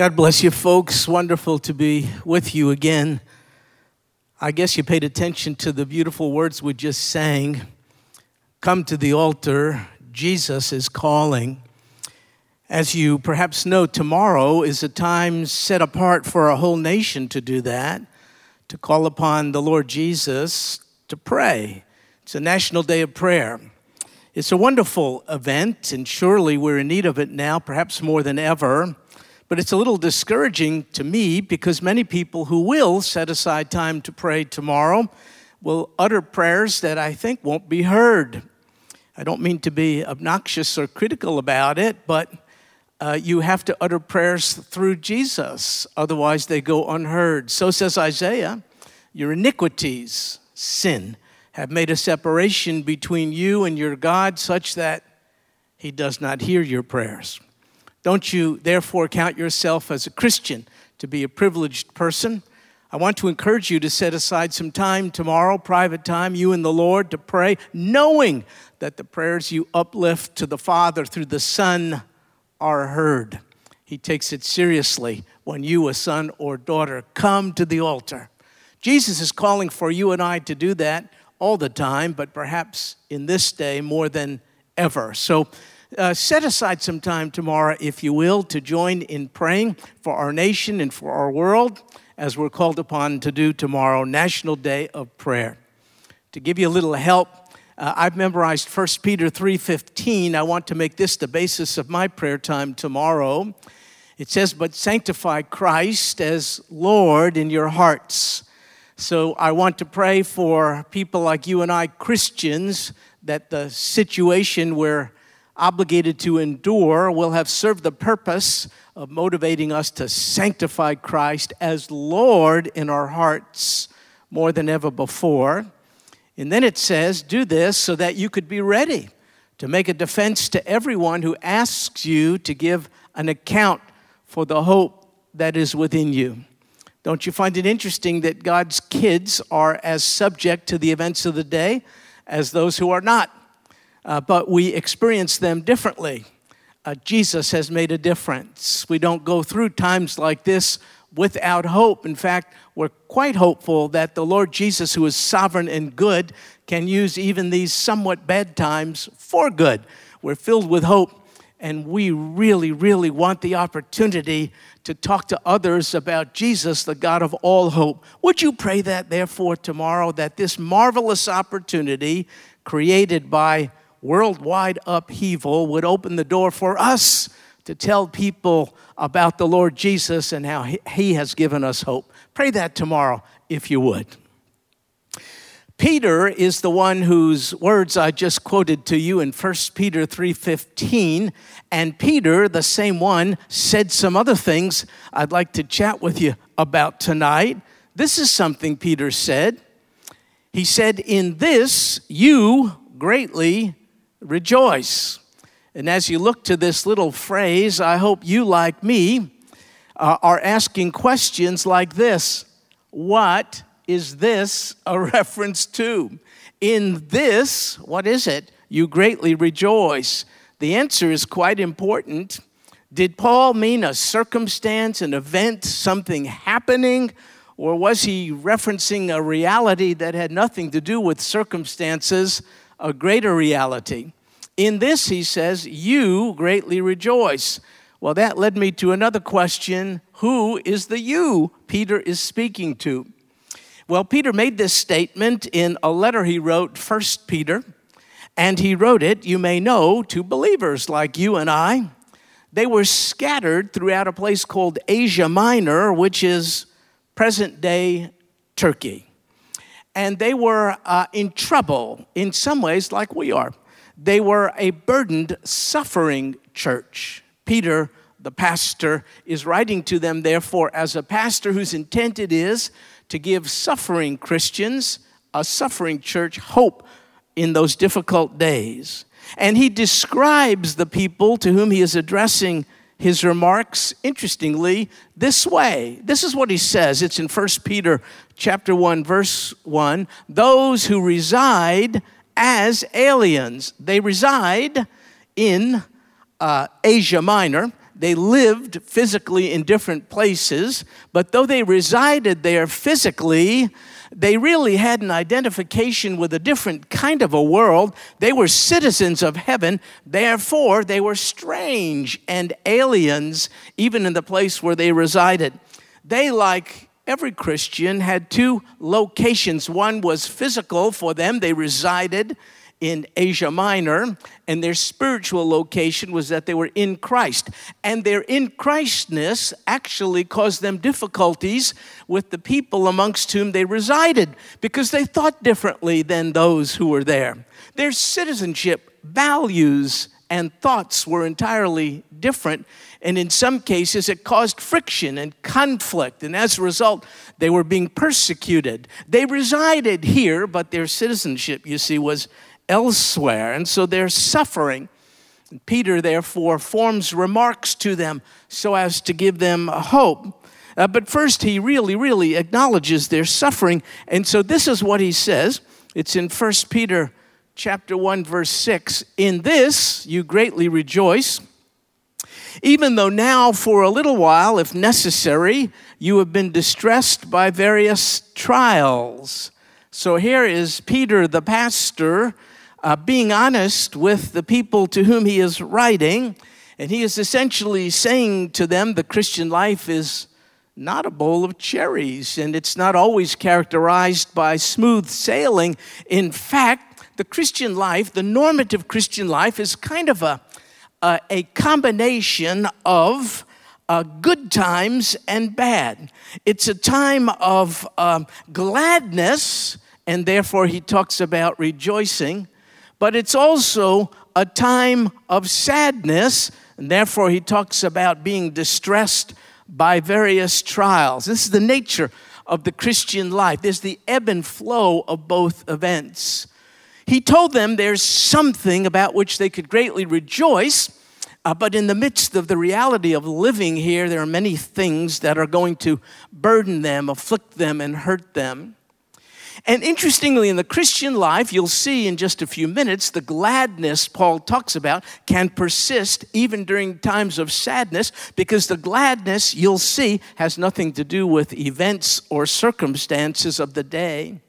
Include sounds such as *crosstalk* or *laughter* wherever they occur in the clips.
God bless you, folks. Wonderful to be with you again. I guess you paid attention to the beautiful words we just sang. Come to the altar, Jesus is calling. As you perhaps know, tomorrow is a time set apart for a whole nation to do that, to call upon the Lord Jesus to pray. It's a national day of prayer. It's a wonderful event, and surely we're in need of it now, perhaps more than ever. But it's a little discouraging to me because many people who will set aside time to pray tomorrow will utter prayers that I think won't be heard. I don't mean to be obnoxious or critical about it, but uh, you have to utter prayers through Jesus, otherwise, they go unheard. So says Isaiah Your iniquities, sin, have made a separation between you and your God such that he does not hear your prayers. Don't you therefore count yourself as a Christian to be a privileged person? I want to encourage you to set aside some time tomorrow, private time, you and the Lord, to pray, knowing that the prayers you uplift to the Father through the Son are heard. He takes it seriously when you, a son or daughter, come to the altar. Jesus is calling for you and I to do that all the time, but perhaps in this day more than ever. So, uh, set aside some time tomorrow, if you will, to join in praying for our nation and for our world as we're called upon to do tomorrow, National Day of Prayer. To give you a little help, uh, I've memorized 1 Peter 3:15. I want to make this the basis of my prayer time tomorrow. It says, "But sanctify Christ as Lord in your hearts." So I want to pray for people like you and I, Christians, that the situation where obligated to endure will have served the purpose of motivating us to sanctify Christ as Lord in our hearts more than ever before. And then it says, do this so that you could be ready to make a defense to everyone who asks you to give an account for the hope that is within you. Don't you find it interesting that God's kids are as subject to the events of the day as those who are not? Uh, but we experience them differently. Uh, Jesus has made a difference. We don't go through times like this without hope. In fact, we're quite hopeful that the Lord Jesus, who is sovereign and good, can use even these somewhat bad times for good. We're filled with hope, and we really, really want the opportunity to talk to others about Jesus, the God of all hope. Would you pray that, therefore, tomorrow, that this marvelous opportunity created by worldwide upheaval would open the door for us to tell people about the Lord Jesus and how He has given us hope. Pray that tomorrow, if you would. Peter is the one whose words I just quoted to you in 1 Peter 3:15 and Peter the same one said some other things I'd like to chat with you about tonight. This is something Peter said. He said in this you greatly rejoice. And as you look to this little phrase, I hope you, like me, uh, are asking questions like this What is this a *laughs* reference to? In this, what is it? You greatly rejoice. The answer is quite important. Did Paul mean a circumstance, an event, something happening? Or was he referencing a reality that had nothing to do with circumstances, a greater reality. In this, he says, you greatly rejoice. Well, that led me to another question Who is the you Peter is speaking to? Well, Peter made this statement in a letter he wrote, First Peter, and he wrote it, you may know, to believers like you and I. They were scattered throughout a place called Asia Minor, which is present day Turkey and they were uh, in trouble in some ways, like we are. They were a burdened, suffering church. Peter, the pastor, is writing to them, therefore, as a pastor whose intent it is to give suffering Christians, a suffering church, hope in those difficult days. And he describes the people to whom he is addressing his remarks interestingly this way. This is what he says. It's in 1 peter chapter 1 verse 1 those who reside as aliens they reside in uh, asia minor. They lived physically in different places, but though they resided there physically, they really had an identification with a different kind of a world. They were citizens of heaven, therefore, they were strange and aliens, even in the place where they resided. They, like every Christian, had two locations. One was physical for them, they resided in Asia Minor, and their spiritual location was that they were in Christ. And their in Christness actually caused them difficulties with the people amongst whom they resided because they thought differently than those who were there. Their citizenship, values, and thoughts were entirely different. And in some cases, it caused friction and conflict. And as a result, they were being persecuted. They resided here, but their citizenship, you see, was elsewhere. And so they're suffering. Peter, therefore, forms remarks to them so as to give them hope. Uh, but first, he really, really acknowledges their suffering. And so this is what he says. It's in 1 Peter chapter 1 verse 6. In this you greatly rejoice, even though now for a little while if necessary you have been distressed by various trials. So here is Peter the pastor uh, being honest with the people to whom he is writing. And he is essentially saying to them the Christian life is not a bowl of cherries, and it's not always characterized by smooth sailing. In fact, the Christian life, the normative Christian life, is kind of a, a, a combination of uh, good times and bad. It's a time of um, gladness, and therefore he talks about rejoicing but it's also a time of sadness, and therefore he talks about being distressed by various trials. This is the nature of the Christian life. There's the ebb and flow of both events. He told them there's something about which they could greatly rejoice, uh, but in the midst of the reality of living here, there are many things that are going to burden them, afflict them, and hurt them. And interestingly, in the Christian life, you'll see in just a few minutes, the gladness Paul talks about can persist even during times of sadness, because the gladness you'll see has nothing to do with events or circumstances of the day.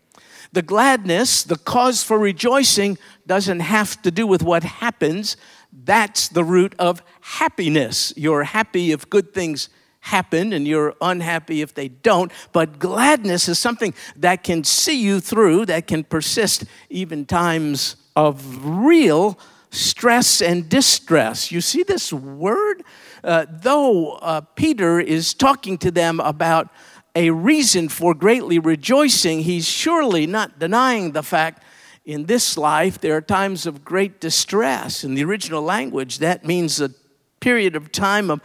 The gladness, the cause for rejoicing, doesn't have to do with what happens. That's the root of happiness. You're happy if good things happen and you're unhappy if they don't. But gladness is something that can see you through, that can persist even times of real stress and distress. You see this word? Uh, though uh, Peter is talking to them about a reason for greatly rejoicing, he's surely not denying the fact in this life there are times of great distress. In the original language, that means a period of time of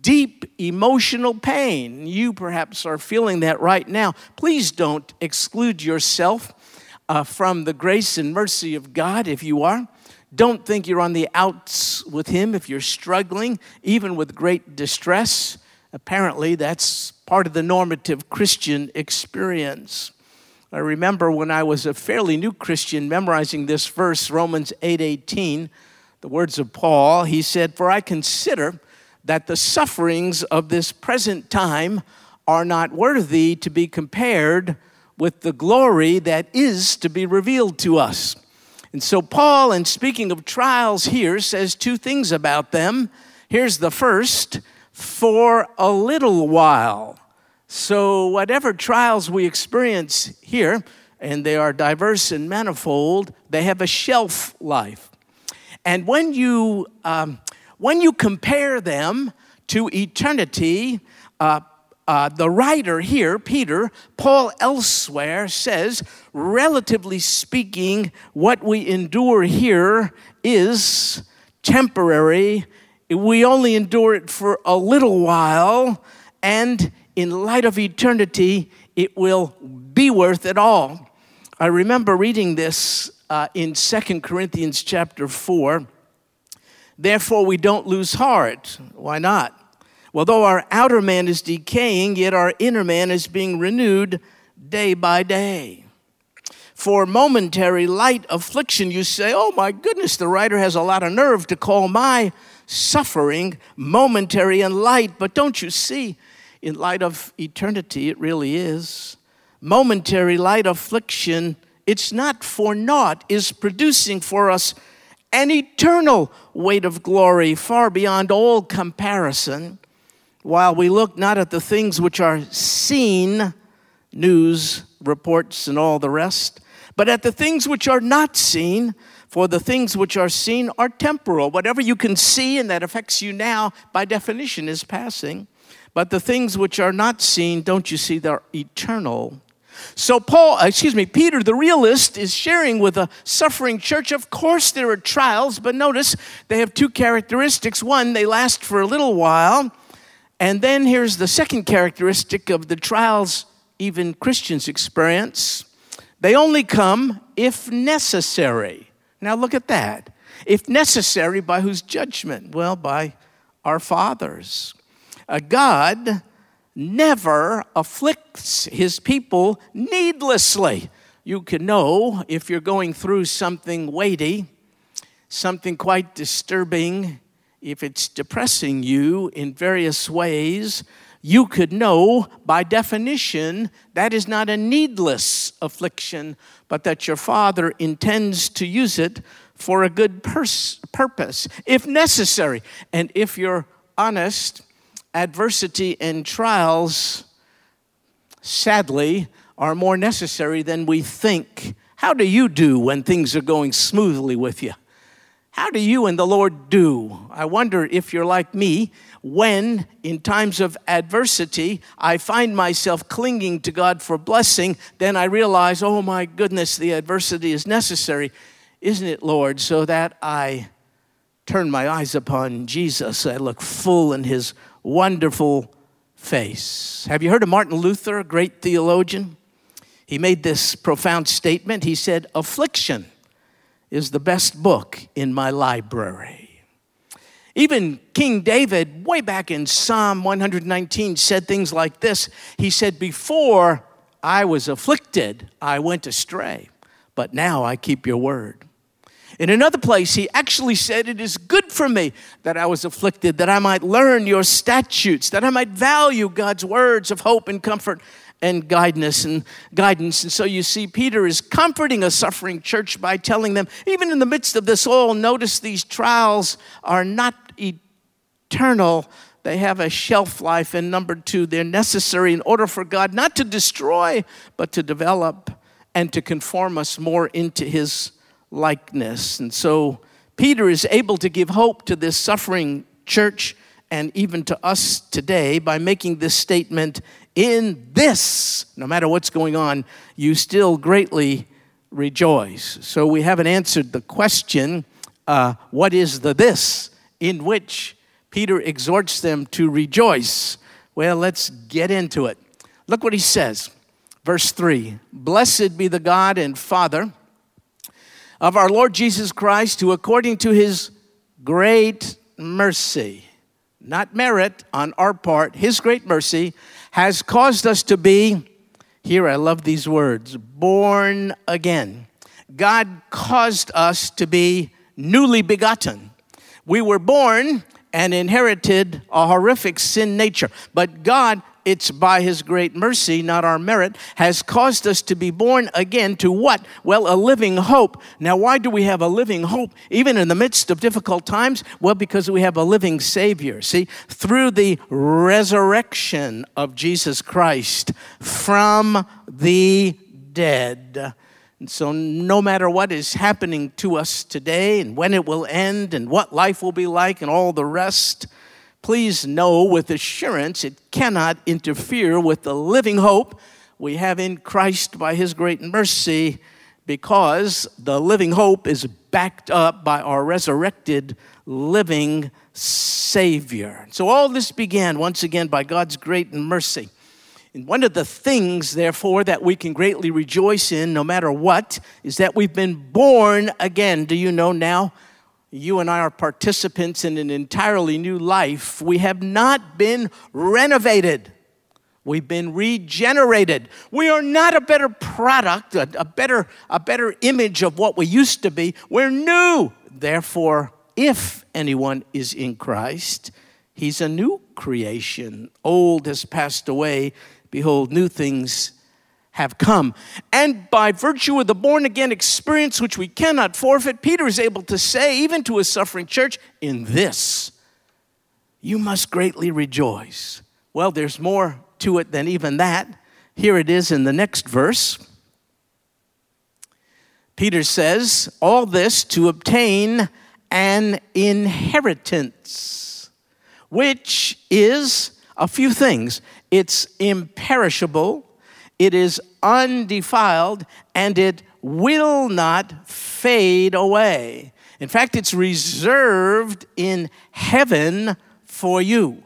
deep emotional pain. You perhaps are feeling that right now. Please don't exclude yourself uh, from the grace and mercy of God if you are. Don't think you're on the outs with Him if you're struggling, even with great distress. Apparently, that's part of the normative Christian experience. I remember when I was a fairly new Christian memorizing this verse, Romans 8:18, the words of Paul. He said, "For I consider that the sufferings of this present time are not worthy to be compared with the glory that is to be revealed to us. And so, Paul, in speaking of trials here, says two things about them. Here's the first for a little while. So, whatever trials we experience here, and they are diverse and manifold, they have a shelf life. And when you um, when you compare them to eternity, uh, uh, the writer here, Peter, Paul elsewhere says, relatively speaking, what we endure here is temporary. We only endure it for a little while, and in light of eternity, it will be worth it all. I remember reading this uh, in Second Corinthians chapter 4. Therefore, we don't lose heart. Why not? Well, though our outer man is decaying, yet our inner man is being renewed day by day. for momentary light affliction. You say, oh my goodness, the writer has a lot of nerve to call my suffering momentary and light. But don't you see, in light of eternity, it really is. Momentary light affliction, it's not for naught, is producing for us an eternal weight of glory far beyond all comparison, while we look not at the things which are seen, news, reports, and all the rest, but at the things which are not seen, for the things which are seen are temporal. Whatever you can see and that affects you now, by definition, is passing. But the things which are not seen, don't you see, they're eternal. So, Paul, uh, excuse me, Peter, the realist, is sharing with a suffering church. Of course, there are trials, but notice they have two characteristics. One, they last for a little while. And then here's the second characteristic of the trials even Christians experience they only come if necessary. Now, look at that. If necessary, by whose judgment? Well, by our fathers. A God never afflicts his people needlessly. You can know if you're going through something weighty, something quite disturbing, if it's depressing you in various ways, you could know by definition that is not a needless affliction, but that your Father intends to use it for a good pers- purpose, if necessary. And if you're honest, adversity and trials, sadly, are more necessary than we think. How do you do when things are going smoothly with you? How do you and the Lord do? I wonder if you're like me when, in times of adversity, I find myself clinging to God for blessing, then I realize, oh my goodness, the adversity is necessary, isn't it, Lord? So that I turn my eyes upon Jesus. I look full in his wonderful face. Have you heard of Martin Luther, a great theologian? He made this profound statement. He said, Affliction is the best book in my library. Even King David, way back in Psalm 119, said things like this He said, Before I was afflicted, I went astray, but now I keep your word. In another place, he actually said, It is good for me that I was afflicted, that I might learn your statutes, that I might value God's words of hope and comfort and guidance and guidance. And so you see, Peter is comforting a suffering church by telling them, even in the midst of this all, notice these trials are not eternal. They have a shelf life. And number two, they're necessary in order for God not to destroy, but to develop and to conform us more into his likeness. And so Peter is able to give hope to this suffering church and even to us today by making this statement in this, no matter what's going on, you still greatly rejoice. So we haven't answered the question uh, what is the this in which Peter exhorts them to rejoice? Well, let's get into it. Look what he says. Verse 3 Blessed be the God and Father of our Lord Jesus Christ, who according to his great mercy, not merit on our part, his great mercy, has caused us to be, here I love these words, born again. God caused us to be newly begotten. We were born and inherited a horrific sin nature, but God it's by his great mercy, not our merit, has caused us to be born again to what? Well, a living hope. Now, why do we have a living hope even in the midst of difficult times? Well, because we have a living Savior. See, through the resurrection of Jesus Christ from the dead. And so, no matter what is happening to us today and when it will end and what life will be like and all the rest, please know with assurance it cannot interfere with the living hope we have in Christ by His great mercy, because the living hope is backed up by our resurrected living Savior. So, all this began once again by God's great mercy. And one of the things, therefore, that we can greatly rejoice in, no matter what, is that we've been born again. Do you know now? You and I are participants in an entirely new life. We have not been renovated. We've been regenerated. We are not a better product, a, a, better, a better image of what we used to be. We're new. Therefore, if anyone is in Christ, he's a new creation. Old has passed away. Behold, new things have come. And by virtue of the born again experience, which we cannot forfeit, Peter is able to say, even to a suffering church, in this, you must greatly rejoice. Well, there's more to it than even that. Here it is in the next verse. Peter says, All this to obtain an inheritance, which is a few things. It's imperishable, it is undefiled, and it will not fade away. In fact, it's reserved in heaven for you.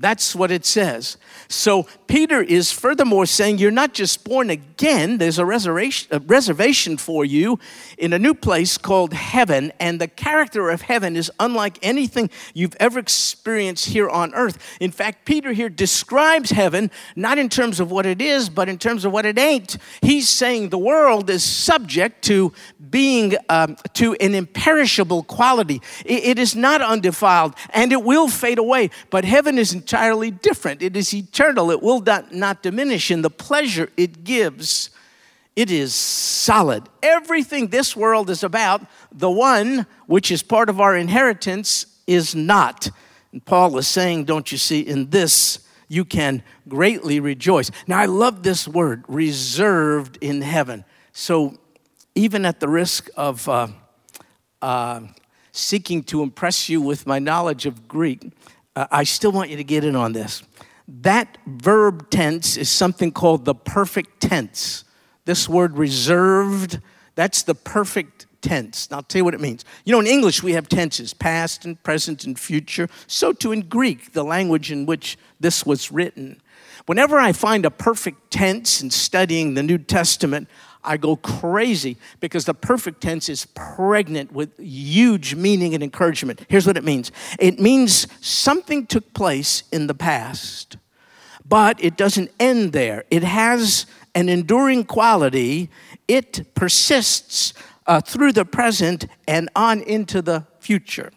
That's what it says. So Peter is furthermore saying you're not just born again, there's a reservation, a reservation for you in a new place called heaven, and the character of heaven is unlike anything you've ever experienced here on earth. In fact, Peter here describes heaven not in terms of what it is, but in terms of what it ain't. He's saying the world is subject to being um, to an imperishable quality. It, it is not undefiled and it will fade away, but heaven is entirely different. It is eternal it will not, not diminish in the pleasure it gives. It is solid. Everything this world is about, the one which is part of our inheritance is not. And Paul is saying, don't you see, in this you can greatly rejoice. Now, I love this word, reserved in heaven. So, even at the risk of uh, uh, seeking to impress you with my knowledge of Greek, uh, I still want you to get in on this that verb tense is something called the perfect tense. This word reserved, that's the perfect tense. I'll tell you what it means. You know, in English, we have tenses past and present and future. So, too, in Greek, the language in which this was written. Whenever I find a perfect tense in studying the New Testament, I go crazy because the perfect tense is pregnant with huge meaning and encouragement. Here's what it means it means something took place in the past, but it doesn't end there. It has an enduring quality, it persists uh, through the present and on into the future.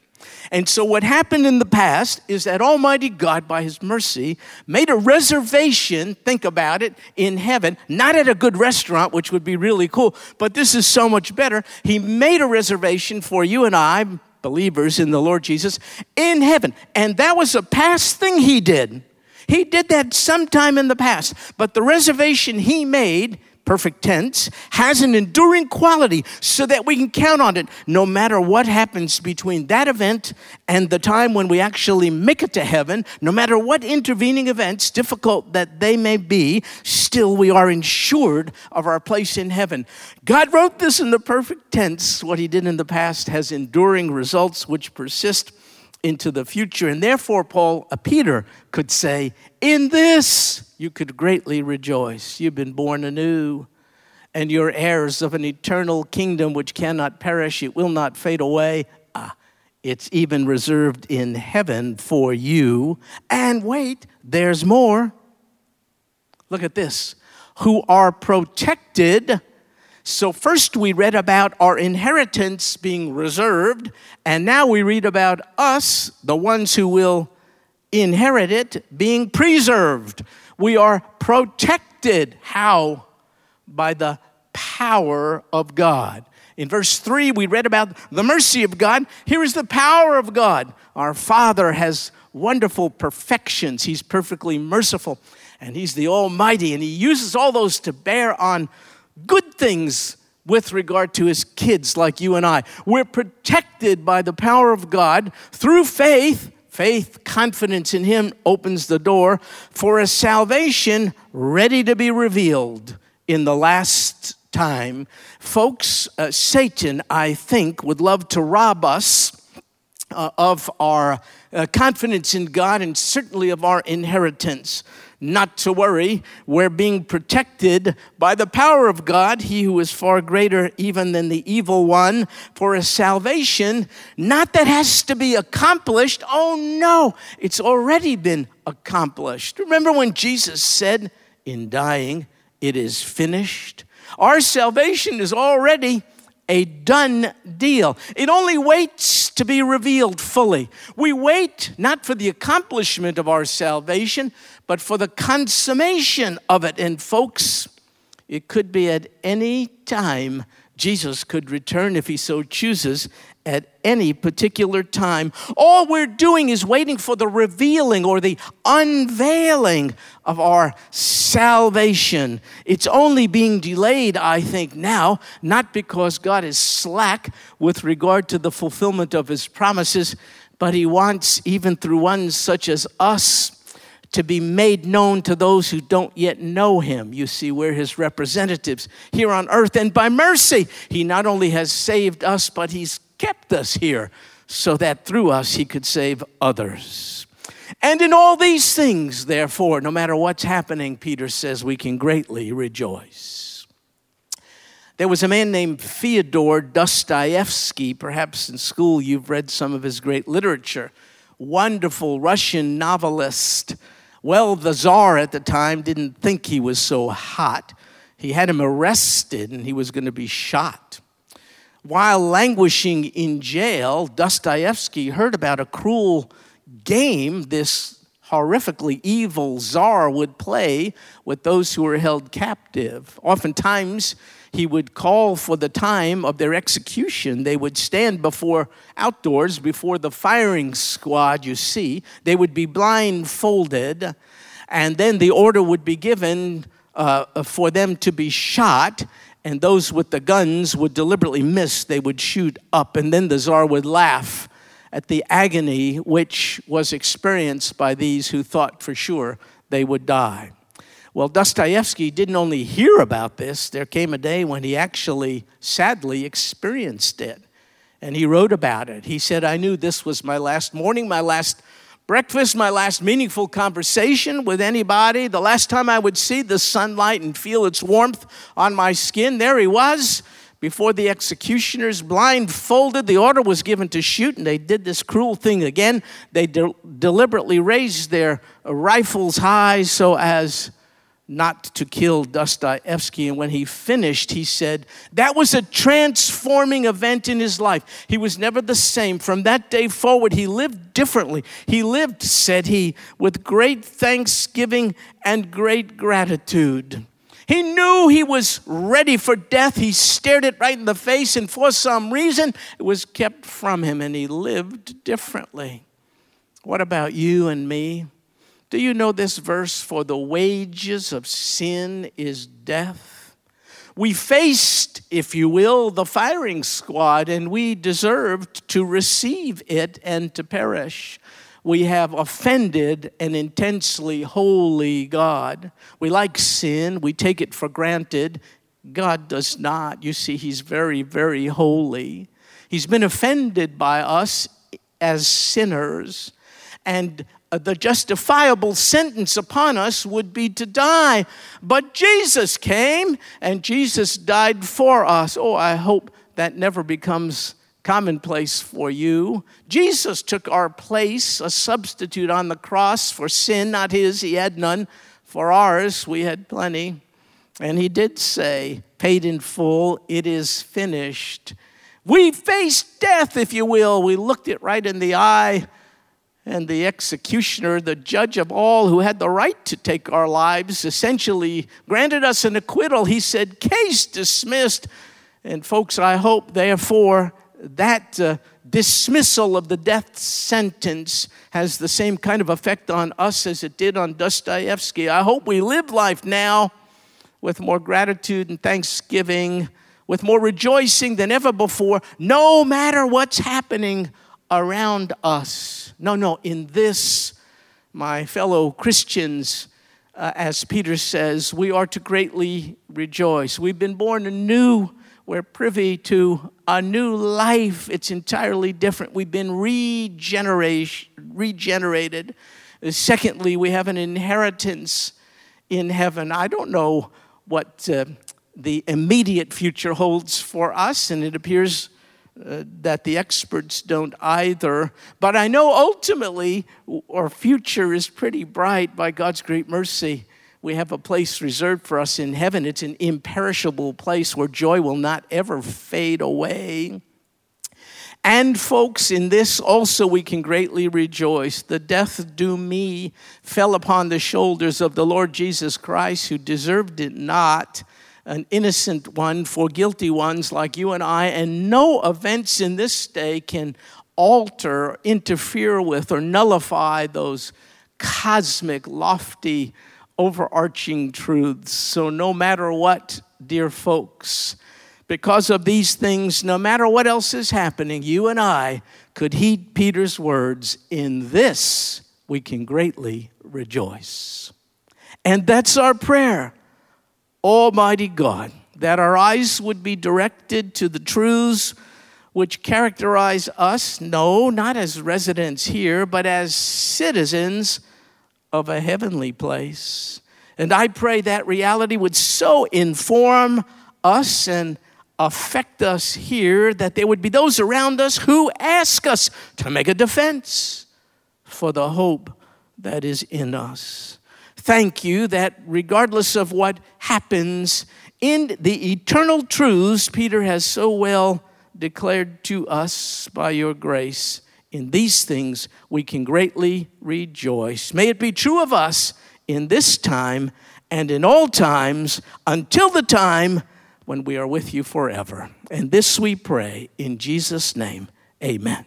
And so, what happened in the past is that Almighty God, by His mercy, made a reservation, think about it, in heaven, not at a good restaurant, which would be really cool, but this is so much better. He made a reservation for you and I, believers in the Lord Jesus, in heaven. And that was a past thing He did. He did that sometime in the past, but the reservation He made perfect tense, has an enduring quality so that we can count on it no matter what happens between that event and the time when we actually make it to heaven, no matter what intervening events, difficult that they may be, still we are insured of our place in heaven. God wrote this in the perfect tense. What he did in the past has enduring results which persist into the future. And therefore, Paul, uh, Peter could say, In this you could greatly rejoice. You've been born anew, and you're heirs of an eternal kingdom which cannot perish, it will not fade away. Ah, it's even reserved in heaven for you. And wait, there's more. Look at this who are protected so, first we read about our inheritance being reserved, and now we read about us, the ones who will inherit it, being preserved. We are protected. How? By the power of God. In verse 3, we read about the mercy of God. Here is the power of God. Our Father has wonderful perfections, He's perfectly merciful, and He's the Almighty, and He uses all those to bear on good things with regard to his kids like you and I. We're protected by the power of God through faith. Faith, confidence in him opens the door for a salvation ready to be revealed in the last time. Folks, uh, Satan, I think, would love to rob us uh, of our uh, confidence in God and certainly of our inheritance. Not to worry. We're being protected by the power of God, He who is far greater even than the evil one, for a salvation, not that has to be accomplished. Oh no, it's already been accomplished. Remember when Jesus said, in dying, it is finished? Our salvation is already a done deal. It only waits to be revealed fully. We wait not for the accomplishment of our salvation, but for the consummation of it. And, folks, it could be at any time Jesus could return if he so chooses at any particular time. All we're doing is waiting for the revealing or the unveiling of our salvation. It's only being delayed, I think, now, not because God is slack with regard to the fulfillment of his promises, but he wants, even through ones such as us, to be made known to those who don't yet know him. You see, we're his representatives here on earth. And by mercy, he not only has saved us, but he's kept us here so that through us he could save others. And in all these things, therefore, no matter what's happening, Peter says we can greatly rejoice. There was a man named Fyodor Dostoevsky. Perhaps in school you've read some of his great literature. Wonderful Russian novelist. Well, the czar at the time didn't think he was so hot. He had him arrested and he was going to be shot. While languishing in jail, Dostoevsky heard about a cruel game this horrifically evil czar would play with those who were held captive. Oftentimes, he would call for the time of their execution. They would stand before outdoors, before the firing squad, you see. They would be blindfolded, and then the order would be given uh, for them to be shot and those with the guns would deliberately miss, they would shoot up, and then the czar would laugh at the agony which was experienced by these who thought for sure they would die. Well, Dostoevsky didn't only hear about this, there came a day when he actually sadly experienced it. And he wrote about it. He said, I knew this was my last morning, my last breakfast, my last meaningful conversation with anybody, the last time I would see the sunlight and feel its warmth on my skin, there he was before the executioners, blindfolded. The order was given to shoot, and they did this cruel thing again. They de- deliberately raised their rifles high so as not to kill Dostoevsky. And when he finished, he said, That was a transforming event in his life. He was never the same. From that day forward, he lived differently. He lived, said he, with great thanksgiving and great gratitude. He knew he was ready for death. He stared it right in the face, and for some reason, it was kept from him, and he lived differently. What about you and me? Do you know this verse? For the wages of sin is death. We faced, if you will, the firing squad, and we deserved to receive it and to perish. We have offended an intensely holy God. We like sin, we take it for granted. God does not. You see, He's very, very holy. He's been offended by us as sinners. And Uh, the justifiable sentence upon us would be to die. But Jesus came and Jesus died for us. Oh, I hope that never becomes commonplace for you. Jesus took our place, a substitute on the cross for sin, not his, he had none. For ours, we had plenty. And he did say, paid in full, it is finished. We faced death, if you will. We looked it right in the eye and the executioner, the judge of all who had the right to take our lives, essentially granted us an acquittal. He said, Case dismissed. And, folks, I hope, therefore, that uh, dismissal of the death sentence has the same kind of effect on us as it did on Dostoevsky. I hope we live life now with more gratitude and thanksgiving, with more rejoicing than ever before, no matter what's happening around us. No, no, in this, my fellow Christians, uh, as Peter says, we are to greatly rejoice. We've been born anew. We're privy to a new life. It's entirely different. We've been regenerated. Secondly, we have an inheritance in heaven. I don't know what uh, the immediate future holds for us, and it appears uh, that the experts don't either. But I know ultimately our future is pretty bright by God's great mercy. We have a place reserved for us in heaven. It's an imperishable place where joy will not ever fade away. And, folks, in this also we can greatly rejoice. The death due me fell upon the shoulders of the Lord Jesus Christ, who deserved it not, an innocent one for guilty ones like you and I. And no events in this day can alter, interfere with, or nullify those cosmic, lofty, overarching truths. So, no matter what, dear folks, because of these things, no matter what else is happening, you and I could heed Peter's words in this we can greatly rejoice. And that's our prayer, Almighty God, that our eyes would be directed to the truths which characterize us, no, not as residents here, but as citizens of a heavenly place. And I pray that reality would so inform us and affect us here that there would be those around us who ask us to make a defense for the hope that is in us. Thank you that regardless of what happens in the eternal truths Peter has so well declared to us by your grace, in these things we can greatly rejoice. May it be true of us in this time and in all times until the time when we are with you forever. And this we pray in Jesus' name. Amen.